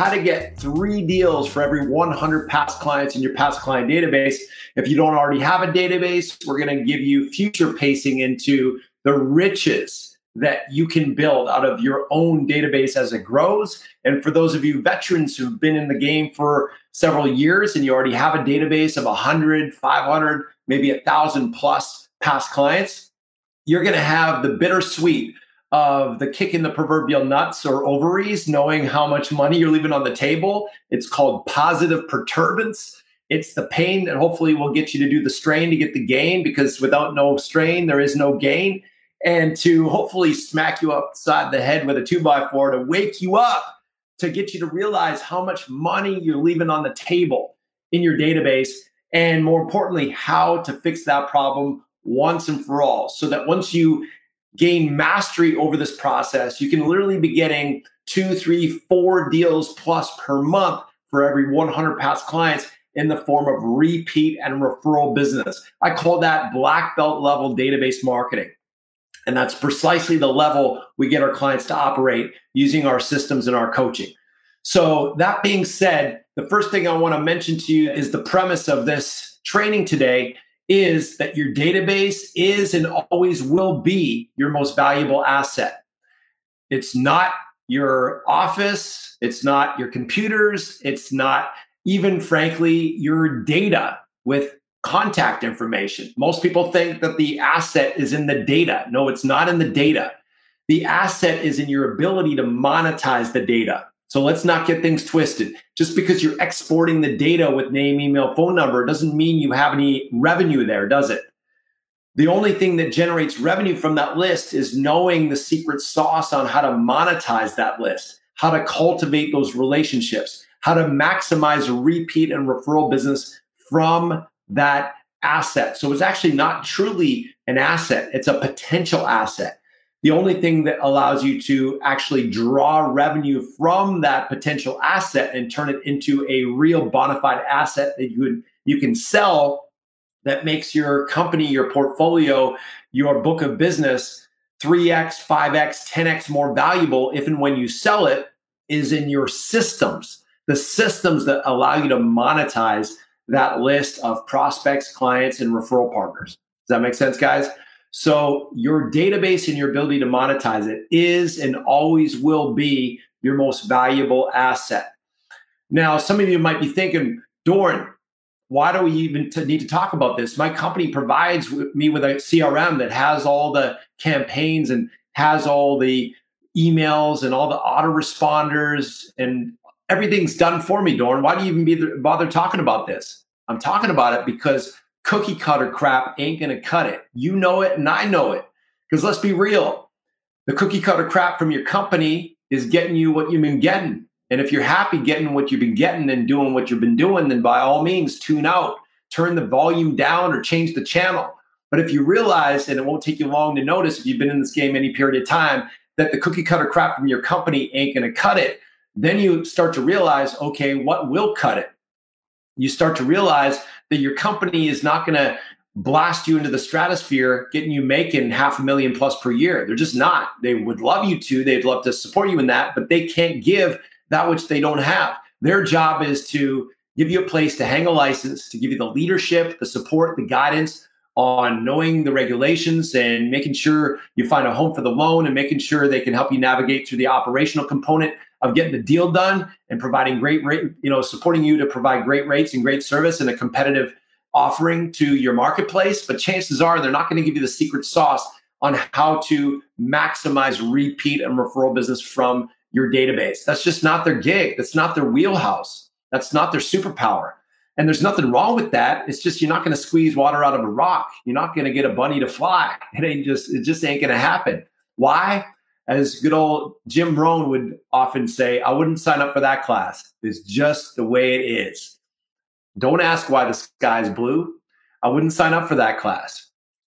how to get three deals for every 100 past clients in your past client database. If you don't already have a database, we're going to give you future pacing into the riches that you can build out of your own database as it grows. And for those of you veterans who've been in the game for several years and you already have a database of 100, 500, maybe a 1,000 plus past clients, you're going to have the bittersweet of the kick in the proverbial nuts or ovaries, knowing how much money you're leaving on the table. It's called positive perturbance. It's the pain that hopefully will get you to do the strain to get the gain, because without no strain, there is no gain. And to hopefully smack you upside the head with a two by four to wake you up to get you to realize how much money you're leaving on the table in your database. And more importantly, how to fix that problem once and for all. So that once you gain mastery over this process, you can literally be getting two, three, four deals plus per month for every 100 past clients in the form of repeat and referral business. I call that black belt level database marketing. And that's precisely the level we get our clients to operate using our systems and our coaching. So, that being said, the first thing I want to mention to you is the premise of this training today is that your database is and always will be your most valuable asset. It's not your office, it's not your computers, it's not even frankly your data with contact information. Most people think that the asset is in the data. No, it's not in the data. The asset is in your ability to monetize the data. So let's not get things twisted. Just because you're exporting the data with name, email, phone number doesn't mean you have any revenue there, does it? The only thing that generates revenue from that list is knowing the secret sauce on how to monetize that list, how to cultivate those relationships, how to maximize repeat and referral business from that asset. So it's actually not truly an asset, it's a potential asset. The only thing that allows you to actually draw revenue from that potential asset and turn it into a real bona fide asset that you would, you can sell that makes your company, your portfolio, your book of business 3x, 5x, 10x more valuable if and when you sell it is in your systems, the systems that allow you to monetize that list of prospects, clients, and referral partners. Does that make sense, guys? So your database and your ability to monetize it is and always will be your most valuable asset. Now, some of you might be thinking, Doran, why do we even t- need to talk about this? My company provides me with a CRM that has all the campaigns and has all the emails and all the autoresponders and everything's done for me, Doran. Why do you even be, bother talking about this? I'm talking about it because cookie cutter crap ain't going to cut it. You know it and I know it. Because let's be real the cookie cutter crap from your company is getting you what you've been getting. And if you're happy getting what you've been getting and doing what you've been doing, then by all means, tune out, turn the volume down, or change the channel. But if you realize, and it won't take you long to notice if you've been in this game any period of time, that the cookie cutter crap from your company ain't going to cut it, then you start to realize, okay, what will cut it? You start to realize that your company is not going to blast you into the stratosphere, getting you making half a million plus per year. They're just not. They would love you to, they'd love to support you in that, but they can't give that which they don't have. Their job is to give you a place to hang a license, to give you the leadership, the support, the guidance on knowing the regulations and making sure you find a home for the loan and making sure they can help you navigate through the operational component of getting the deal done and providing great rate, you know, supporting you to provide great rates and great service and a competitive offering to your marketplace. But chances are they're not going to give you the secret sauce on how to maximize repeat and referral business from your database. That's just not their gig. That's not their wheelhouse. That's not their superpower. And there's nothing wrong with that. It's just you're not going to squeeze water out of a rock. You're not going to get a bunny to fly. It ain't just it just ain't going to happen. Why? As good old Jim Rohn would often say, I wouldn't sign up for that class. It's just the way it is. Don't ask why the sky is blue. I wouldn't sign up for that class.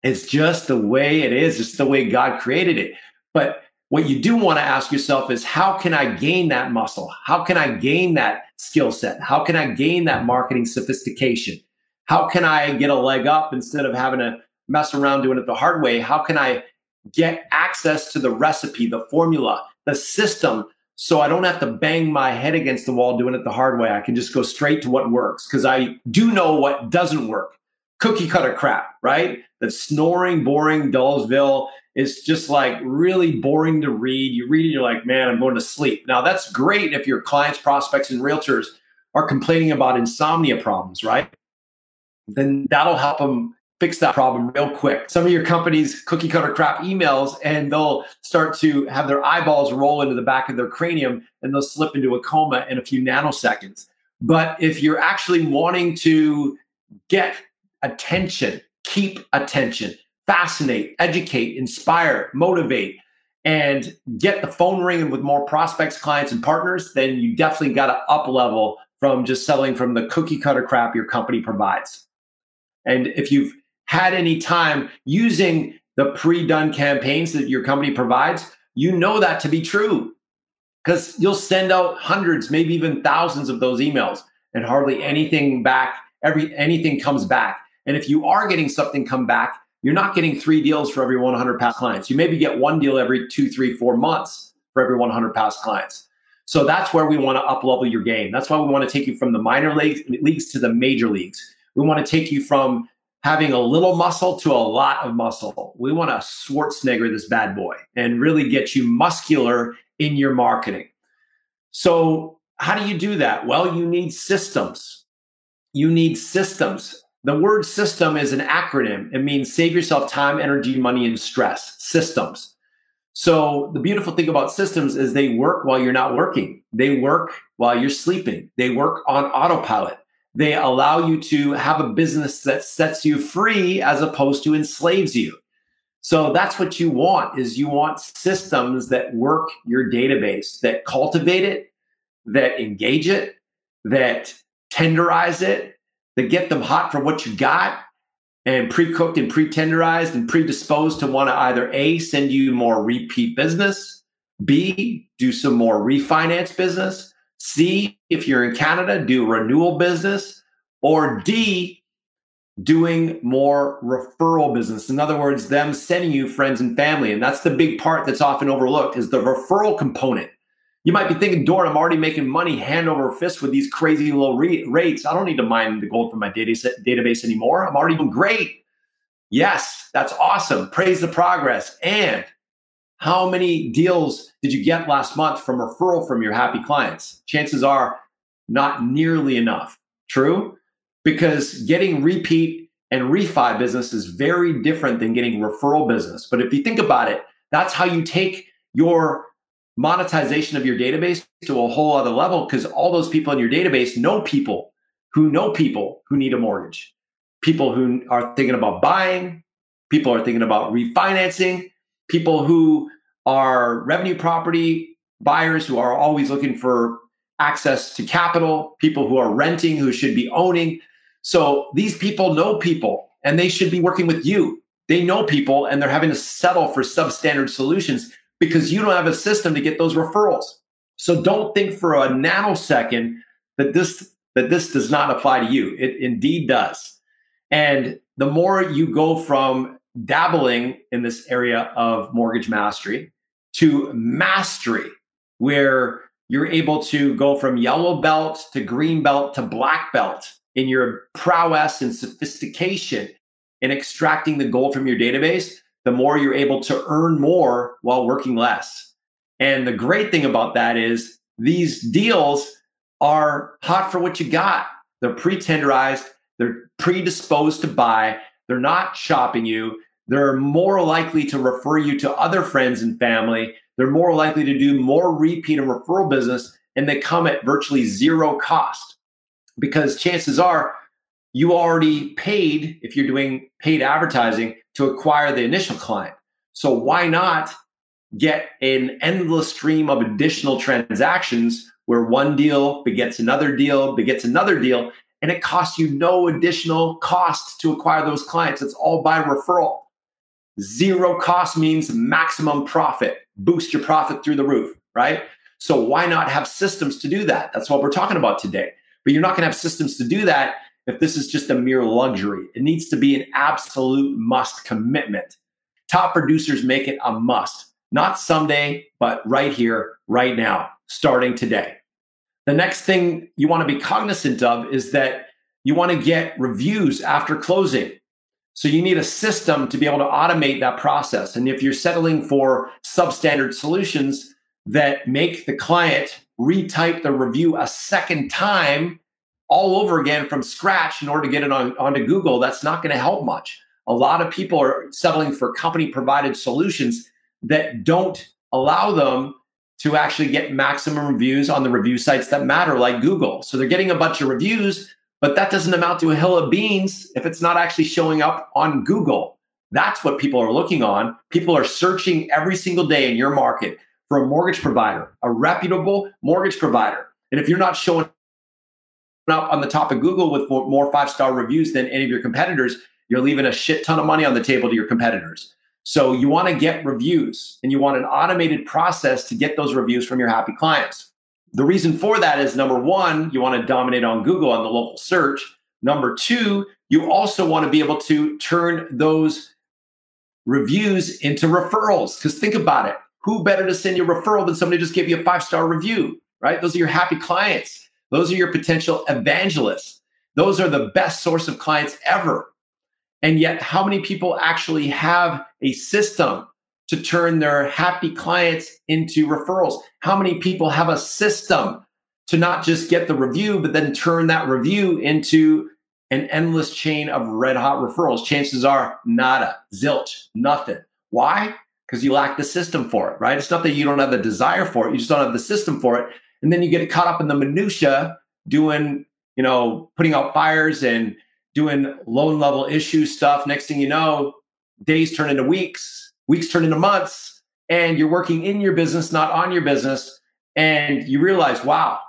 It's just the way it is, it's the way God created it. But what you do want to ask yourself is how can I gain that muscle? How can I gain that skill set? How can I gain that marketing sophistication? How can I get a leg up instead of having to mess around doing it the hard way? How can I get access to the recipe, the formula, the system so I don't have to bang my head against the wall doing it the hard way. I can just go straight to what works because I do know what doesn't work. Cookie cutter crap, right? The snoring, boring Dullsville is just like really boring to read. You read it, you're like, man, I'm going to sleep. Now, that's great if your clients, prospects, and realtors are complaining about insomnia problems, right? Then that'll help them fix that problem real quick. Some of your companies cookie cutter crap emails and they'll start to have their eyeballs roll into the back of their cranium and they'll slip into a coma in a few nanoseconds. But if you're actually wanting to get attention, keep attention, fascinate, educate, inspire, motivate, and get the phone ringing with more prospects, clients, and partners, then you definitely got to up level from just selling from the cookie cutter crap your company provides. And if you've had any time using the pre-done campaigns that your company provides, you know that to be true. Because you'll send out hundreds, maybe even thousands of those emails and hardly anything back, every anything comes back. And if you are getting something come back, you're not getting three deals for every 100 past clients. You maybe get one deal every two, three, four months for every 100 past clients. So that's where we want to up level your game. That's why we want to take you from the minor leagues, leagues to the major leagues. We want to take you from having a little muscle to a lot of muscle. We want to Schwarzenegger this bad boy and really get you muscular in your marketing. So, how do you do that? Well, you need systems. You need systems. The word system is an acronym. It means save yourself time, energy, money, and stress. Systems. So, the beautiful thing about systems is they work while you're not working, they work while you're sleeping, they work on autopilot they allow you to have a business that sets you free as opposed to enslaves you. So that's what you want is you want systems that work your database that cultivate it that engage it that tenderize it that get them hot for what you got and pre-cooked and pre-tenderized and predisposed to want to either a send you more repeat business b do some more refinance business C, if you're in Canada, do renewal business. Or D, doing more referral business. In other words, them sending you friends and family. And that's the big part that's often overlooked is the referral component. You might be thinking, Doran, I'm already making money hand over fist with these crazy low re- rates. I don't need to mine the gold from my data set, database anymore. I'm already doing great. Yes, that's awesome. Praise the progress. And how many deals did you get last month from referral from your happy clients? Chances are not nearly enough. True? Because getting repeat and refi business is very different than getting referral business. But if you think about it, that's how you take your monetization of your database to a whole other level because all those people in your database know people who know people who need a mortgage, people who are thinking about buying, people are thinking about refinancing, people who are revenue property buyers who are always looking for access to capital, people who are renting who should be owning. So these people know people and they should be working with you. They know people and they're having to settle for substandard solutions because you don't have a system to get those referrals. So don't think for a nanosecond that this that this does not apply to you. It indeed does. And the more you go from dabbling in this area of mortgage mastery to mastery, where you're able to go from yellow belt to green belt to black belt in your prowess and sophistication in extracting the gold from your database, the more you're able to earn more while working less. And the great thing about that is these deals are hot for what you got. They're pre tenderized, they're predisposed to buy, they're not shopping you. They're more likely to refer you to other friends and family. They're more likely to do more repeat and referral business, and they come at virtually zero cost because chances are you already paid, if you're doing paid advertising, to acquire the initial client. So why not get an endless stream of additional transactions where one deal begets another deal, begets another deal, and it costs you no additional cost to acquire those clients. It's all by referral. Zero cost means maximum profit. Boost your profit through the roof, right? So why not have systems to do that? That's what we're talking about today. But you're not going to have systems to do that if this is just a mere luxury. It needs to be an absolute must commitment. Top producers make it a must, not someday, but right here, right now, starting today. The next thing you want to be cognizant of is that you want to get reviews after closing. So you need a system to be able to automate that process. And if you're settling for substandard solutions that make the client retype the review a second time all over again from scratch in order to get it on, onto Google, that's not going to help much. A lot of people are settling for company provided solutions that don't allow them to actually get maximum reviews on the review sites that matter, like Google. So they're getting a bunch of reviews, but that doesn't amount to a hill of beans if it's not actually showing up on Google. That's what people are looking on. People are searching every single day in your market for a mortgage provider, a reputable mortgage provider. And if you're not showing up on the top of Google with more five star reviews than any of your competitors, you're leaving a shit ton of money on the table to your competitors. So you want to get reviews and you want an automated process to get those reviews from your happy clients. The reason for that is number one, you want to dominate on Google on the local search. Number two, you also want to be able to turn those reviews into referrals. Because think about it who better to send you a referral than somebody just gave you a five star review, right? Those are your happy clients. Those are your potential evangelists. Those are the best source of clients ever. And yet, how many people actually have a system to turn their happy clients into referrals? How many people have a system to not just get the review, but then turn that review into an endless chain of red hot referrals? Chances are nada, zilch, nothing. Why? Because you lack the system for it, right? It's not that you don't have the desire for it, you just don't have the system for it. And then you get caught up in the minutia doing, you know, putting out fires and doing loan level issue stuff. Next thing you know, days turn into weeks, weeks turn into months, and you're working in your business, not on your business. And you realize, wow,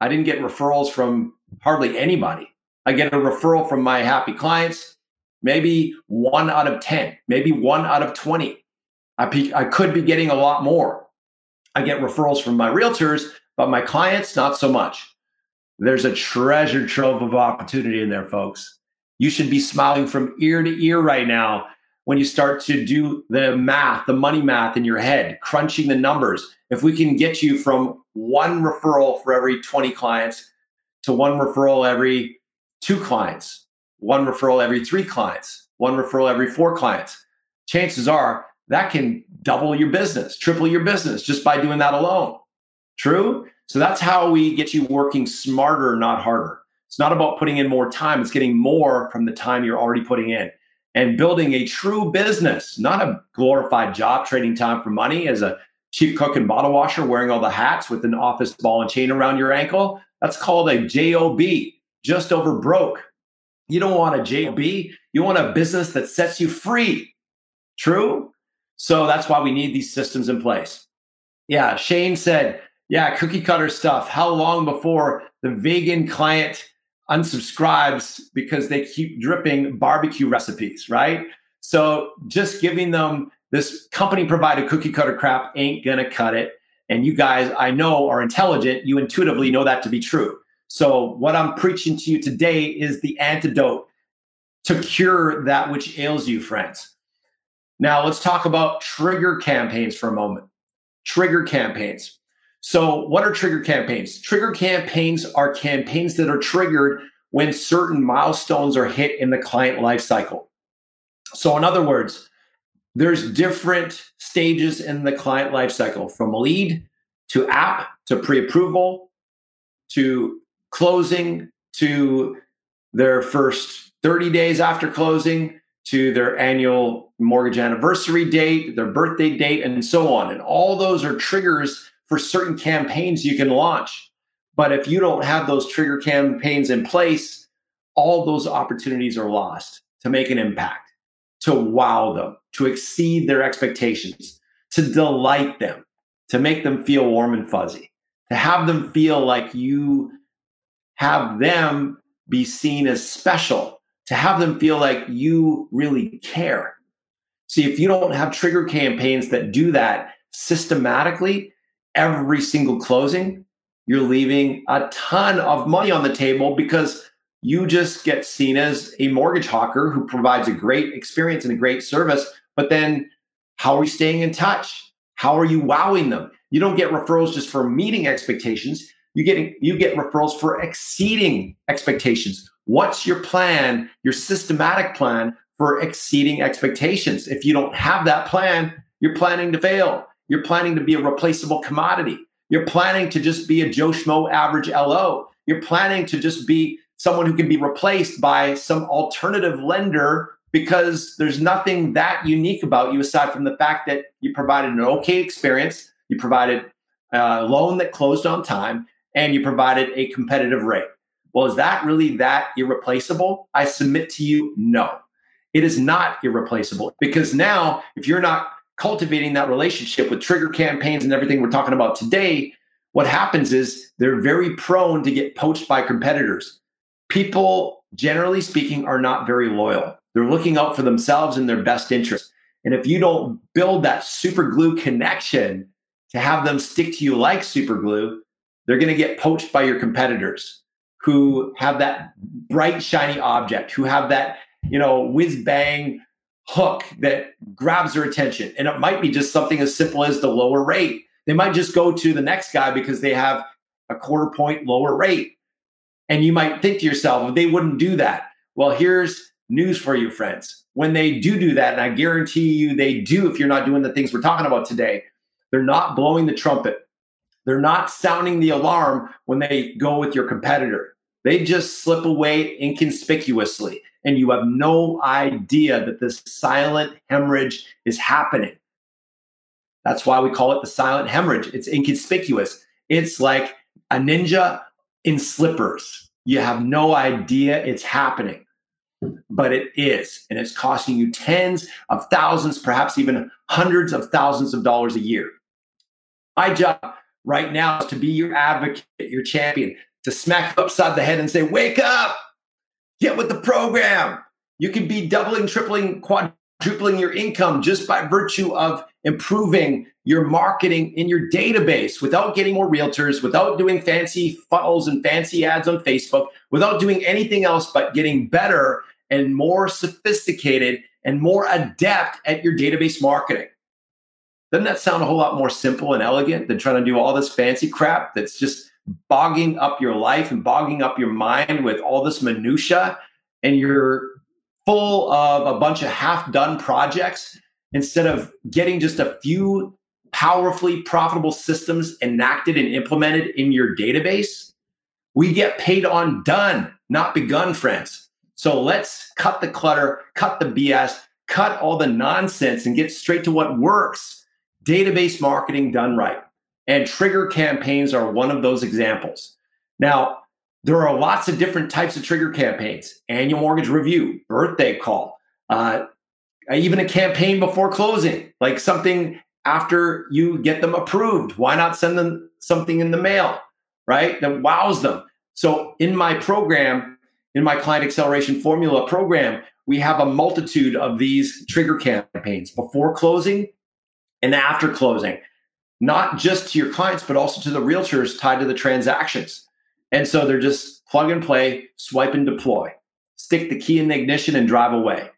I didn't get referrals from hardly anybody. I get a referral from my happy clients, maybe one out of 10, maybe one out of 20. I, pe- I could be getting a lot more. I get referrals from my realtors, but my clients, not so much. There's a treasure trove of opportunity in there, folks. You should be smiling from ear to ear right now when you start to do the math, the money math in your head, crunching the numbers. If we can get you from one referral for every 20 clients to one referral every two clients, one referral every three clients, one referral every four clients, chances are that can double your business, triple your business just by doing that alone. True? So that's how we get you working smarter, not harder. It's not about putting in more time, it's getting more from the time you're already putting in and building a true business, not a glorified job trading time for money as a chief cook and bottle washer wearing all the hats with an office ball and chain around your ankle. That's called a JOB, just over broke. You don't want a JOB, you want a business that sets you free. True? So that's why we need these systems in place. Yeah, Shane said, yeah, cookie cutter stuff. How long before the vegan client unsubscribes because they keep dripping barbecue recipes, right? So just giving them this company provided cookie cutter crap ain't gonna cut it. And you guys, I know, are intelligent. You intuitively know that to be true. So, what I'm preaching to you today is the antidote to cure that which ails you, friends. Now, let's talk about trigger campaigns for a moment. Trigger campaigns. So, what are trigger campaigns? Trigger campaigns are campaigns that are triggered when certain milestones are hit in the client lifecycle. So, in other words, there's different stages in the client lifecycle from lead to app to pre approval to closing to their first 30 days after closing to their annual mortgage anniversary date, their birthday date, and so on. And all those are triggers for certain campaigns you can launch. But if you don't have those trigger campaigns in place, all those opportunities are lost to make an impact, to wow them, to exceed their expectations, to delight them, to make them feel warm and fuzzy, to have them feel like you have them be seen as special, to have them feel like you really care. See, if you don't have trigger campaigns that do that systematically, every single closing, you're leaving a ton of money on the table because you just get seen as a mortgage hawker who provides a great experience and a great service. But then, how are you staying in touch? How are you wowing them? You don't get referrals just for meeting expectations. You get you get referrals for exceeding expectations. What's your plan, your systematic plan for exceeding expectations? If you don't have that plan, you're planning to fail. You're planning to be a replaceable commodity. You're planning to just be a Joe Schmo average LO. You're planning to just be someone who can be replaced by some alternative lender because there's nothing that unique about you aside from the fact that you provided an okay experience, you provided a loan that closed on time, and you provided a competitive rate. Well, is that really that irreplaceable? I submit to you, no. It is not irreplaceable because now, if you're not cultivating that relationship with trigger campaigns and everything we're talking about today, what happens is they're very prone to get poached by competitors. People, generally speaking, are not very loyal. They're looking out for themselves and their best interest. And if you don't build that super glue connection to have them stick to you like super glue, they're going to get poached by your competitors who have that bright, shiny object, who have that, you know, whiz bang hook that grabs their attention. And it might be just something as simple as the lower rate. They might just go to the next guy because they have a quarter point lower rate. And you might think to yourself, they wouldn't do that. Well, here's news for you, friends. When they do do that, and I guarantee you they do if you're not doing the things we're talking about today, they're not blowing the trumpet. They're not sounding the alarm when they go with your competitor. They just slip away inconspicuously and you have no idea that this silent hemorrhage is happening. That's why we call it the silent hemorrhage. It's inconspicuous. It's like a ninja in slippers. You have no idea it's happening, but it is. And it's costing you tens of thousands, perhaps even hundreds of thousands of dollars a year. My job right now is to be your advocate, your champion, to smack upside the head and say, Wake up! Get with the program. You can be doubling, tripling, quadrupling your income just by virtue of improving your marketing in your database without getting more realtors, without doing fancy funnels and fancy ads on Facebook, without doing anything else but getting better and more sophisticated and more adept at your database marketing. Doesn't that sound a whole lot more simple and elegant than trying to do all this fancy crap that's just bogging up your life and bogging up your mind with all this minutia and you're full of a bunch of half done projects instead of getting just a few powerfully profitable systems enacted and implemented in your database we get paid on done not begun friends. So let's cut the clutter cut the bs cut all the nonsense and get straight to what works. Database marketing done right and trigger campaigns are one of those examples. Now, there are lots of different types of trigger campaigns annual mortgage review, birthday call, uh, even a campaign before closing, like something after you get them approved. Why not send them something in the mail, right? That wows them. So, in my program, in my client acceleration formula program, we have a multitude of these trigger campaigns before closing and after closing not just to your clients, but also to the realtors tied to the transactions. And so they're just plug and play, swipe and deploy, stick the key in the ignition and drive away.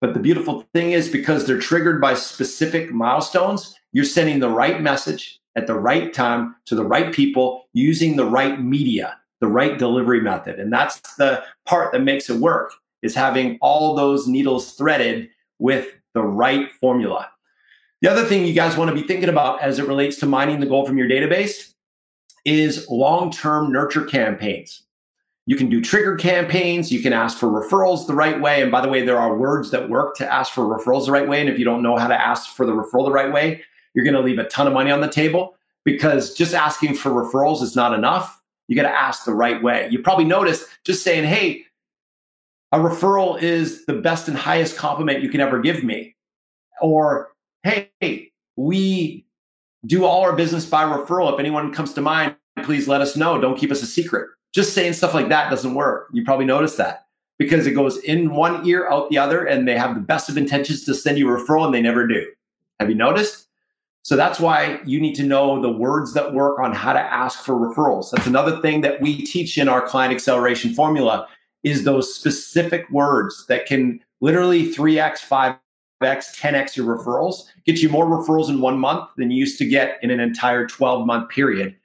But the beautiful thing is because they're triggered by specific milestones, you're sending the right message at the right time to the right people using the right media, the right delivery method. And that's the part that makes it work is having all those needles threaded with the right formula. The other thing you guys want to be thinking about as it relates to mining the gold from your database is long term nurture campaigns. You can do trigger campaigns. You can ask for referrals the right way. And by the way, there are words that work to ask for referrals the right way. And if you don't know how to ask for the referral the right way, you're going to leave a ton of money on the table because just asking for referrals is not enough. You got to ask the right way. You probably noticed just saying, hey, a referral is the best and highest compliment you can ever give me. Or hey, we do all our business by referral. If anyone comes to mind, please let us know. Don't keep us a secret. just saying stuff like that doesn't work. You probably noticed that because it goes in one ear, out the other, and they have the best of intentions to send you a referral and they never do. Have you noticed? So that's why you need to know the words that work on how to ask for referrals. That's another thing that we teach in our client acceleration formula is those specific words that can literally 3x, 5x, 10x your referrals, get you more referrals in one month than you used to get in an entire 12 month period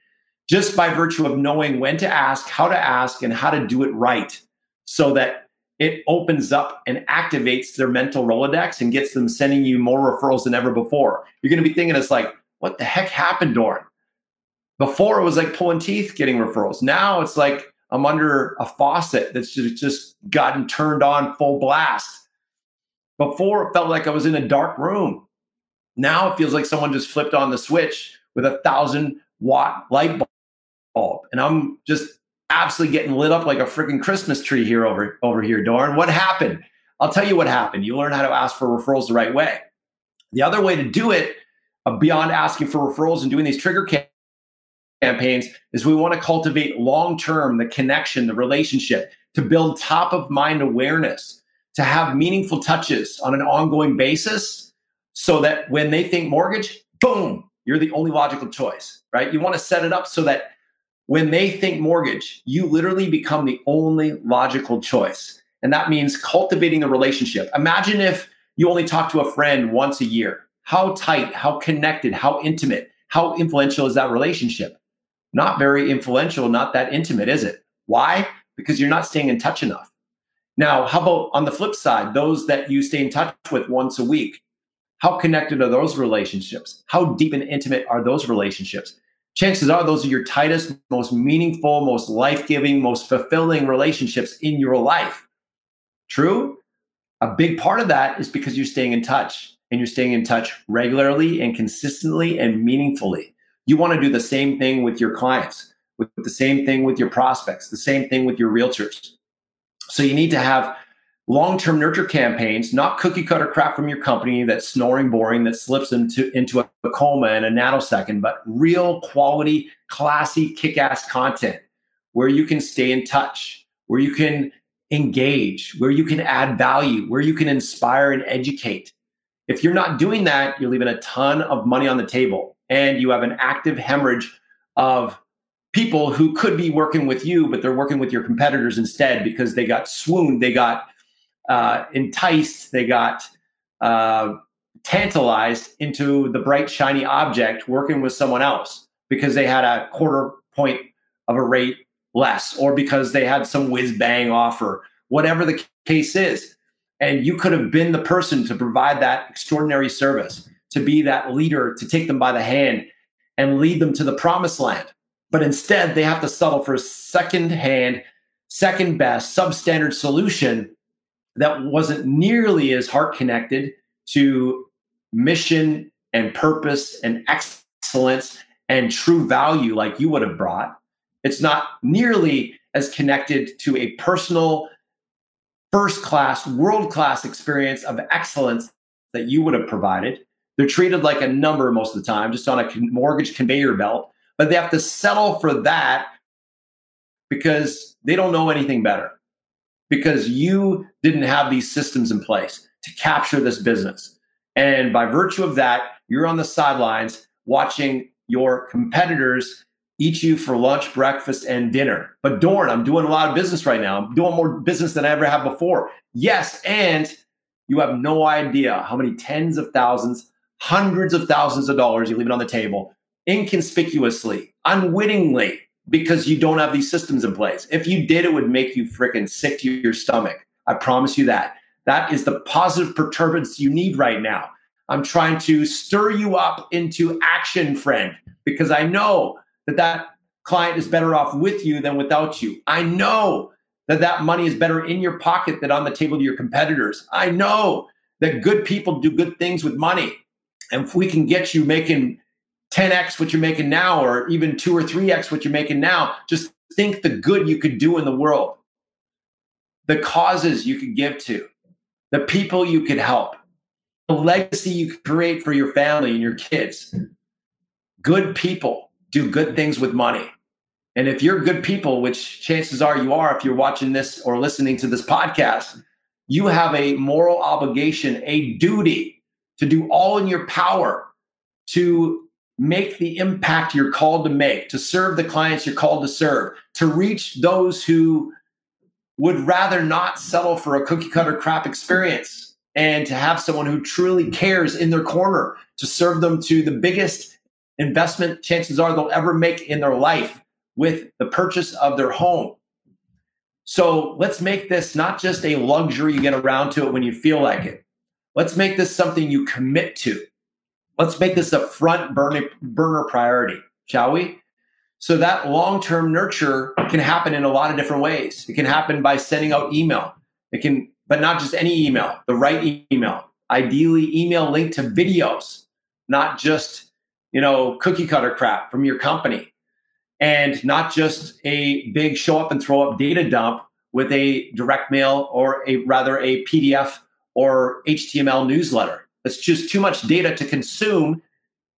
just by virtue of knowing when to ask, how to ask, and how to do it right so that it opens up and activates their mental Rolodex and gets them sending you more referrals than ever before. You're going to be thinking, it's like, what the heck happened, Doran? Before it was like pulling teeth getting referrals. Now it's like I'm under a faucet that's just, just gotten turned on full blast. Before it felt like I was in a dark room. Now it feels like someone just flipped on the switch with a thousand watt light bulb. And I'm just absolutely getting lit up like a freaking Christmas tree here over, over here, Doran. What happened? I'll tell you what happened. You learn how to ask for referrals the right way. The other way to do it, uh, beyond asking for referrals and doing these trigger cam- campaigns, is we want to cultivate long term the connection, the relationship, to build top of mind awareness, to have meaningful touches on an ongoing basis so that when they think mortgage, boom, you're the only logical choice, right? You want to set it up so that when they think mortgage, you literally become the only logical choice. And that means cultivating the relationship. Imagine if you only talk to a friend once a year. How tight, how connected, how intimate, how influential is that relationship? Not very influential, not that intimate, is it? Why? Because you're not staying in touch enough. Now, how about on the flip side, those that you stay in touch with once a week? How connected are those relationships? How deep and intimate are those relationships? chances are those are your tightest, most meaningful, most life giving, most fulfilling relationships in your life. True? A big part of that is because you're staying in touch and you're staying in touch regularly and consistently and meaningfully. You want to do the same thing with your clients, with the same thing with your prospects, the same thing with your realtors. So you need to have long-term nurture campaigns, not cookie cutter crap from your company that's snoring boring, that slips into, into a, a coma in a nanosecond, but real quality, classy, kick-ass content where you can stay in touch, where you can engage, where you can add value, where you can inspire and educate. If you're not doing that, you're leaving a ton of money on the table and you have an active hemorrhage of people who could be working with you, but they're working with your competitors instead because they got swooned, they got uh, enticed, they got uh, tantalized into the bright, shiny object working with someone else because they had a quarter point of a rate less or because they had some whiz bang offer, whatever the case is. And you could have been the person to provide that extraordinary service, to be that leader, to take them by the hand and lead them to the promised land. But instead, they have to settle for a second hand, second best, substandard solution that wasn't nearly as heart connected to mission and purpose and excellence and true value like you would have brought. It's not nearly as connected to a personal, first class, world class experience of excellence that you would have provided. They're treated like a number most of the time, just on a mortgage conveyor belt, but they have to settle for that because they don't know anything better because you didn't have these systems in place to capture this business. And by virtue of that, you're on the sidelines watching your competitors eat you for lunch, breakfast, and dinner. But Doran, I'm doing a lot of business right now. I'm doing more business than I ever have before. Yes, and you have no idea how many tens of thousands, hundreds of thousands of dollars you leave it on the table inconspicuously, unwittingly, because you don't have these systems in place. If you did, it would make you freaking sick to your stomach. I promise you that. That is the positive perturbance you need right now. I'm trying to stir you up into action, friend, because I know that that client is better off with you than without you. I know that that money is better in your pocket than on the table to your competitors. I know that good people do good things with money. And if we can get you making 10x what you're making now or even 2 or 3x what you're making now just think the good you could do in the world. The causes you could give to. The people you could help. The legacy you could create for your family and your kids. Good people do good things with money. And if you're good people, which chances are you are if you're watching this or listening to this podcast, you have a moral obligation, a duty to do all in your power to make the impact you're called to make, to serve the clients you're called to serve, to reach those who would rather not settle for a cookie cutter crap experience and to have someone who truly cares in their corner to serve them to the biggest investment chances are they'll ever make in their life with the purchase of their home. So let's make this not just a luxury you get around to it when you feel like it. Let's make this something you commit to. Let's make this a front burner, burner priority, shall we? So that long-term nurture can happen in a lot of different ways. It can happen by sending out email. It can, but not just any email, the right email. Ideally, email linked to videos, not just, you know, cookie cutter crap from your company. And not just a big show up and throw up data dump with a direct mail or a rather a PDF or HTML newsletter. It's just too much data to consume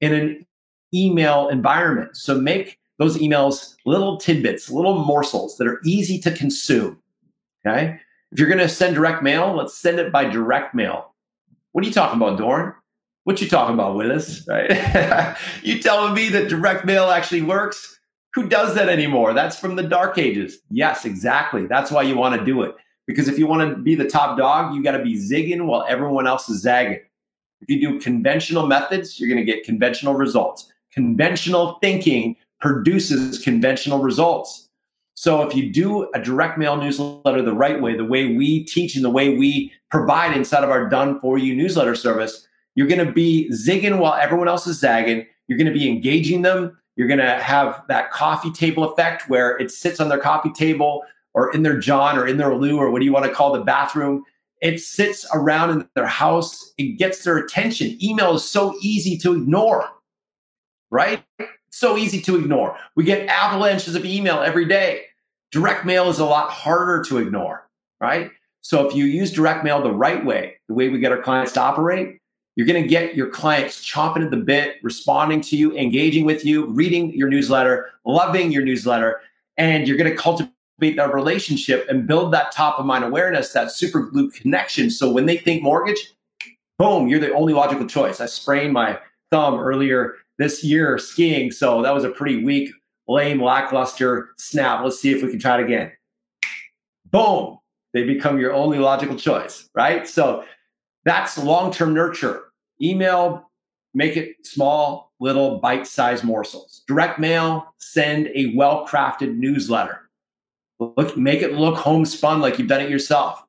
in an email environment. So make those emails little tidbits, little morsels that are easy to consume. Okay. If you're going to send direct mail, let's send it by direct mail. What are you talking about, Doran? What you talking about, Willis? Right? you telling me that direct mail actually works? Who does that anymore? That's from the dark ages. Yes, exactly. That's why you want to do it. Because if you want to be the top dog, you got to be zigging while everyone else is zagging. If you do conventional methods, you're going to get conventional results. Conventional thinking produces conventional results. So if you do a direct mail newsletter the right way, the way we teach and the way we provide inside of our done for you newsletter service, you're going to be zigging while everyone else is zagging. You're going to be engaging them. You're going to have that coffee table effect where it sits on their coffee table or in their John or in their loo or what do you want to call the bathroom it sits around in their house. It gets their attention. Email is so easy to ignore, right? So easy to ignore. We get avalanches of email every day. Direct mail is a lot harder to ignore, right? So if you use direct mail the right way, the way we get our clients to operate, you're going to get your clients chomping at the bit, responding to you, engaging with you, reading your newsletter, loving your newsletter, and you're going to cultivate that relationship and build that top of mind awareness, that super glue connection. So when they think mortgage, boom, you're the only logical choice. I sprained my thumb earlier this year skiing. So that was a pretty weak, lame, lackluster snap. Let's see if we can try it again. Boom, they become your only logical choice, right? So that's long term nurture. Email, make it small, little bite sized morsels. Direct mail, send a well crafted newsletter look make it look homespun like you've done it yourself.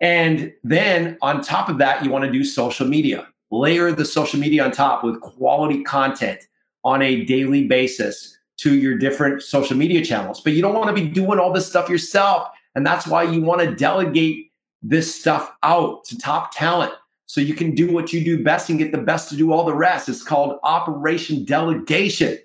And then on top of that you want to do social media. Layer the social media on top with quality content on a daily basis to your different social media channels. But you don't want to be doing all this stuff yourself and that's why you want to delegate this stuff out to top talent so you can do what you do best and get the best to do all the rest. It's called operation delegation.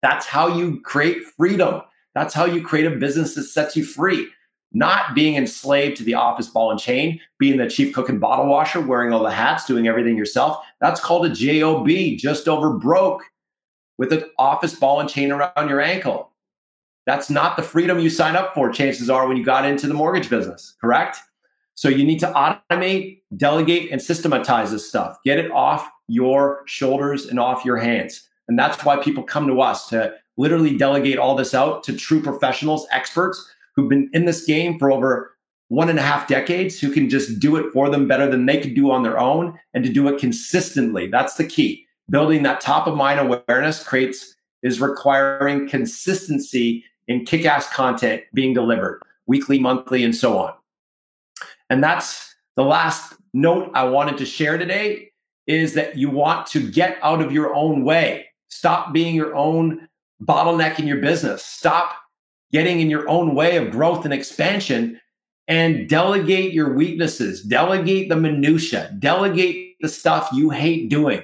That's how you create freedom that's how you create a business that sets you free. Not being enslaved to the office ball and chain, being the chief cook and bottle washer, wearing all the hats, doing everything yourself. That's called a JOB, just over broke, with an office ball and chain around your ankle. That's not the freedom you sign up for, chances are, when you got into the mortgage business, correct? So you need to automate, delegate, and systematize this stuff. Get it off your shoulders and off your hands. And that's why people come to us to literally delegate all this out to true professionals, experts who've been in this game for over one and a half decades, who can just do it for them better than they could do on their own and to do it consistently. That's the key. Building that top of mind awareness creates is requiring consistency in kick ass content being delivered weekly, monthly, and so on. And that's the last note I wanted to share today is that you want to get out of your own way. Stop being your own bottleneck in your business. Stop getting in your own way of growth and expansion and delegate your weaknesses, delegate the minutia, delegate the stuff you hate doing.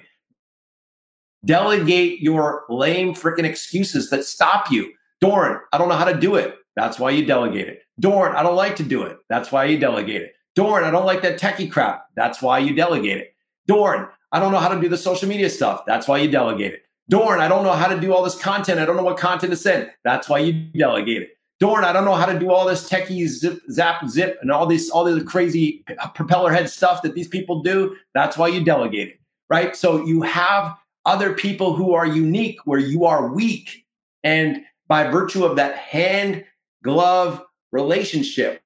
Delegate your lame freaking excuses that stop you. Doran, I don't know how to do it. That's why you delegate it. Doran, I don't like to do it. That's why you delegate it. Doran, I don't like that techie crap. That's why you delegate it. Doran, I don't know how to do the social media stuff. That's why you delegate it. Doran, I don't know how to do all this content. I don't know what content to send. That's why you delegate it. Doran, I don't know how to do all this techie zip, zap, zip, and all these all these crazy propeller head stuff that these people do. That's why you delegate it, right? So you have other people who are unique where you are weak, and by virtue of that hand glove relationship,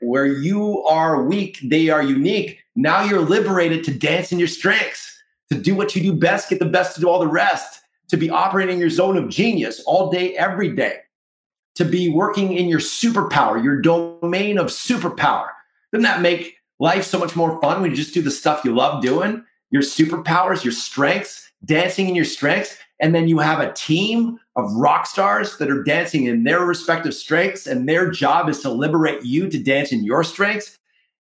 where you are weak, they are unique. Now you're liberated to dance in your strengths, to do what you do best, get the best to do all the rest, to be operating in your zone of genius all day, every day, to be working in your superpower, your domain of superpower. Doesn't that make life so much more fun when you just do the stuff you love doing? Your superpowers, your strengths, dancing in your strengths. And then you have a team of rock stars that are dancing in their respective strengths, and their job is to liberate you to dance in your strengths.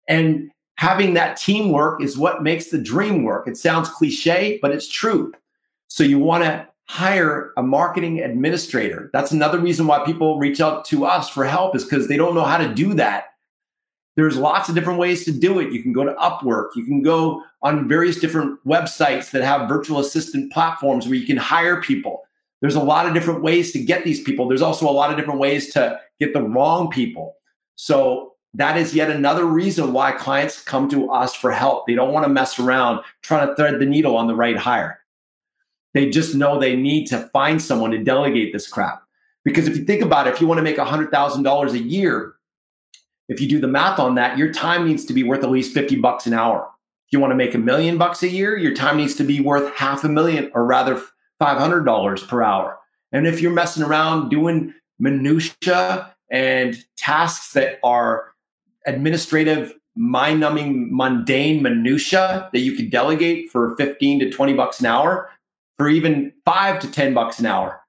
And having that teamwork is what makes the dream work. It sounds cliche, but it's true. So you want to hire a marketing administrator. That's another reason why people reach out to us for help is because they don't know how to do that. There's lots of different ways to do it. You can go to Upwork. You can go on various different websites that have virtual assistant platforms where you can hire people. There's a lot of different ways to get these people. There's also a lot of different ways to get the wrong people. So that is yet another reason why clients come to us for help. They don't want to mess around trying to thread the needle on the right hire. They just know they need to find someone to delegate this crap. Because if you think about it, if you want to make $100,000 a year, if you do the math on that, your time needs to be worth at least 50 bucks an hour. If you want to make a million bucks a year, your time needs to be worth half a million or rather $500 per hour. And if you're messing around doing minutia and tasks that are administrative, mind numbing, mundane minutia that you could delegate for 15 to 20 bucks an hour, for even five to 10 bucks an hour,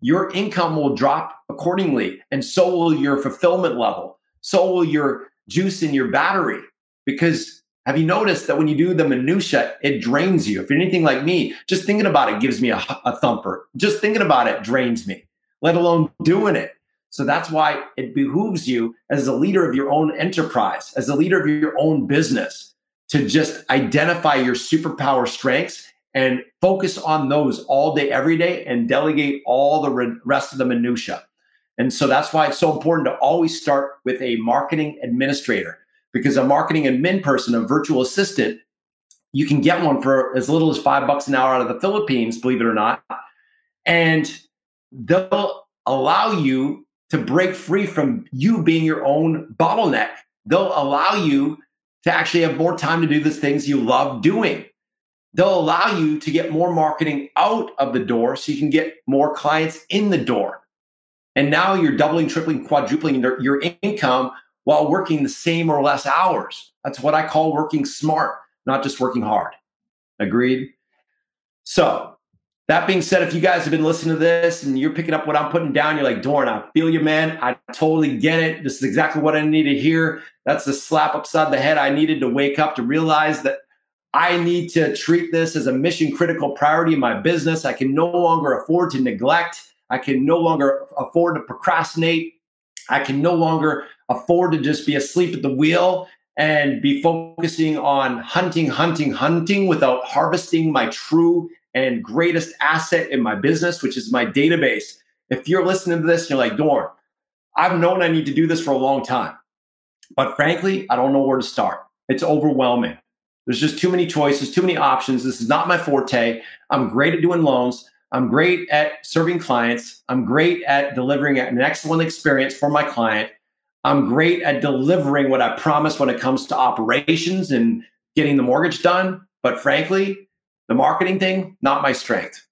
your income will drop accordingly. And so will your fulfillment level. So will your juice in your battery. Because have you noticed that when you do the minutia, it drains you? If you're anything like me, just thinking about it gives me a, a thumper. Just thinking about it drains me, let alone doing it. So that's why it behooves you as a leader of your own enterprise, as a leader of your own business, to just identify your superpower strengths and focus on those all day, every day, and delegate all the rest of the minutia. And so that's why it's so important to always start with a marketing administrator because a marketing admin person, a virtual assistant, you can get one for as little as five bucks an hour out of the Philippines, believe it or not. And they'll allow you to break free from you being your own bottleneck. They'll allow you to actually have more time to do the things you love doing. They'll allow you to get more marketing out of the door so you can get more clients in the door. And now you're doubling, tripling, quadrupling your, income while working the same or less hours. That's what I call working smart, not just working hard. Agreed? So, that being said, if you guys have been listening to this and you're picking up what I'm putting down, you're like, Doran, I feel you, man. I totally get it. This is exactly what I need to hear. That's the slap upside the head I needed to wake up to realize that I need to treat this as a mission critical priority in my business. I can no longer afford to neglect. I can no longer afford to procrastinate. I can no longer afford to just be asleep at the wheel and be focusing on hunting, hunting, hunting without harvesting my true and greatest asset in my business, which is my database. If you're listening to this, you're like, Doran, I've known I need to do this for a long time. But frankly, I don't know where to start. It's overwhelming. There's just too many choices, too many options. This is not my forte. I'm great at doing loans. I'm great at serving clients. I'm great at delivering an excellent experience for my client. I'm great at delivering what I promise when it comes to operations and getting the mortgage done. But frankly, the marketing thing, not my strength.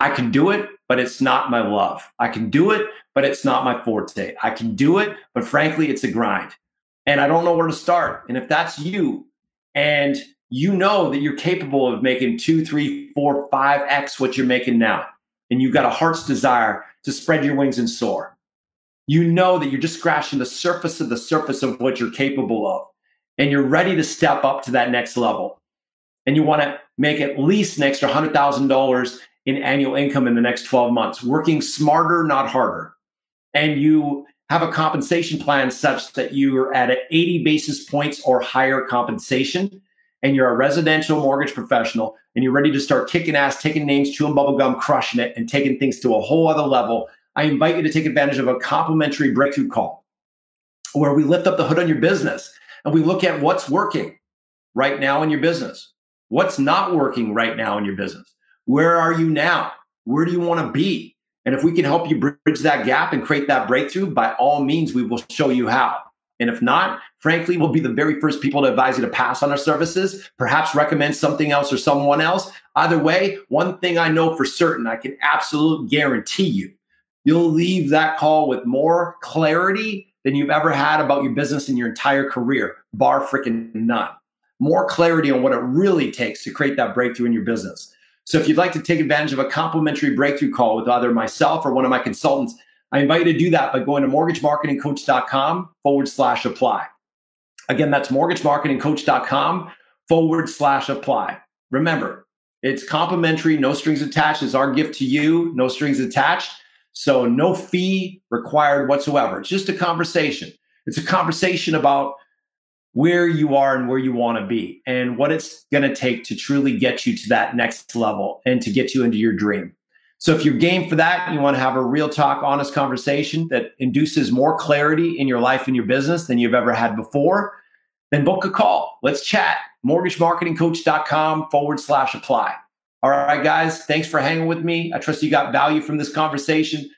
I can do it, but it's not my love. I can do it, but it's not my forte. I can do it, but frankly, it's a grind. And I don't know where to start. And if that's you, and you know that you're capable of making two, three, four, five X what you're making now, and you've got a heart's desire to spread your wings and soar, you know that you're just scratching the surface of the surface of what you're capable of. And you're ready to step up to that next level. And you want to make at least an extra $100,000 in annual income in the next 12 months, working smarter, not harder. And you have a compensation plan such that you're at 80 basis points or higher compensation. and you're a residential mortgage professional and you're ready to start kicking ass, taking names, chewing bubblegum, crushing it, and taking things to a whole other level, I invite you to take advantage of a complimentary breakthrough call where we lift up the hood on your business and we look at what's working right now in your business, what's not working right now in your business. Where are you now? Where do you want to be? And if we can help you bridge that gap and create that breakthrough, by all means, we will show you how. And if not, frankly, we'll be the very first people to advise you to pass on our services, perhaps recommend something else or someone else. Either way, one thing I know for certain, I can absolutely guarantee you, you'll leave that call with more clarity than you've ever had about your business in your entire career, bar freaking none. More clarity on what it really takes to create that breakthrough in your business. So if you'd like to take advantage of a complimentary breakthrough call with either myself or one of my consultants, I invite you to do that by going to mortgagemarketingcoach.com forward slash apply. Again, that's mortgagemarketingcoach.com forward slash apply. Remember, it's complimentary, no strings attached. It's our gift to you, no strings attached. So, no fee required whatsoever. It's just a conversation. It's a conversation about where you are and where you want to be and what it's going to take to truly get you to that next level and to get you into your dream. So if you're game for that, you want to have a real talk, honest conversation that induces more clarity in your life and your business than you've ever had before, then book a call. Let's chat. MortgageMarketingCoach.com forward slash apply. All right, guys, thanks for hanging with me. I trust you got value from this conversation.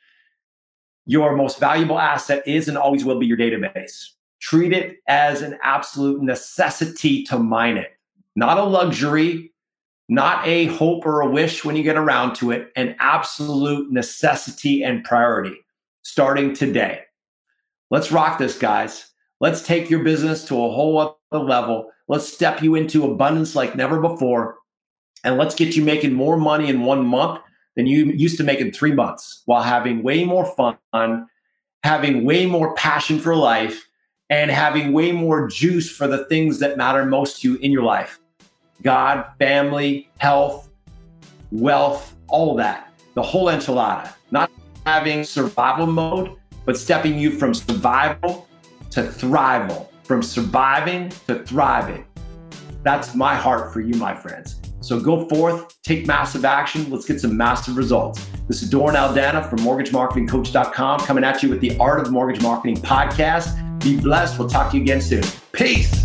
Your most valuable asset is and always will be your database. Treat it as an absolute necessity to mine it, not a luxury, not a hope or a wish when you get around to it, an absolute necessity and priority starting today. Let's rock this, guys. Let's take your business to a whole other level. Let's step you into abundance like never before. And let's get you making more money in one month than you used to make in three months while having way more fun, having way more passion for life, and having way more juice for the things that matter most to you in your life. God, family, health, wealth, all that, the whole enchilada. Not having survival mode, but stepping you from survival to thrival, from surviving to thriving. That's my heart for you, my friends. So go forth, take massive action. Let's get some massive results. This is Doran Aldana from MortgageMarketingCoach.com coming at you with the Art of Mortgage Marketing podcast. Be blessed. We'll talk to you again soon. Peace.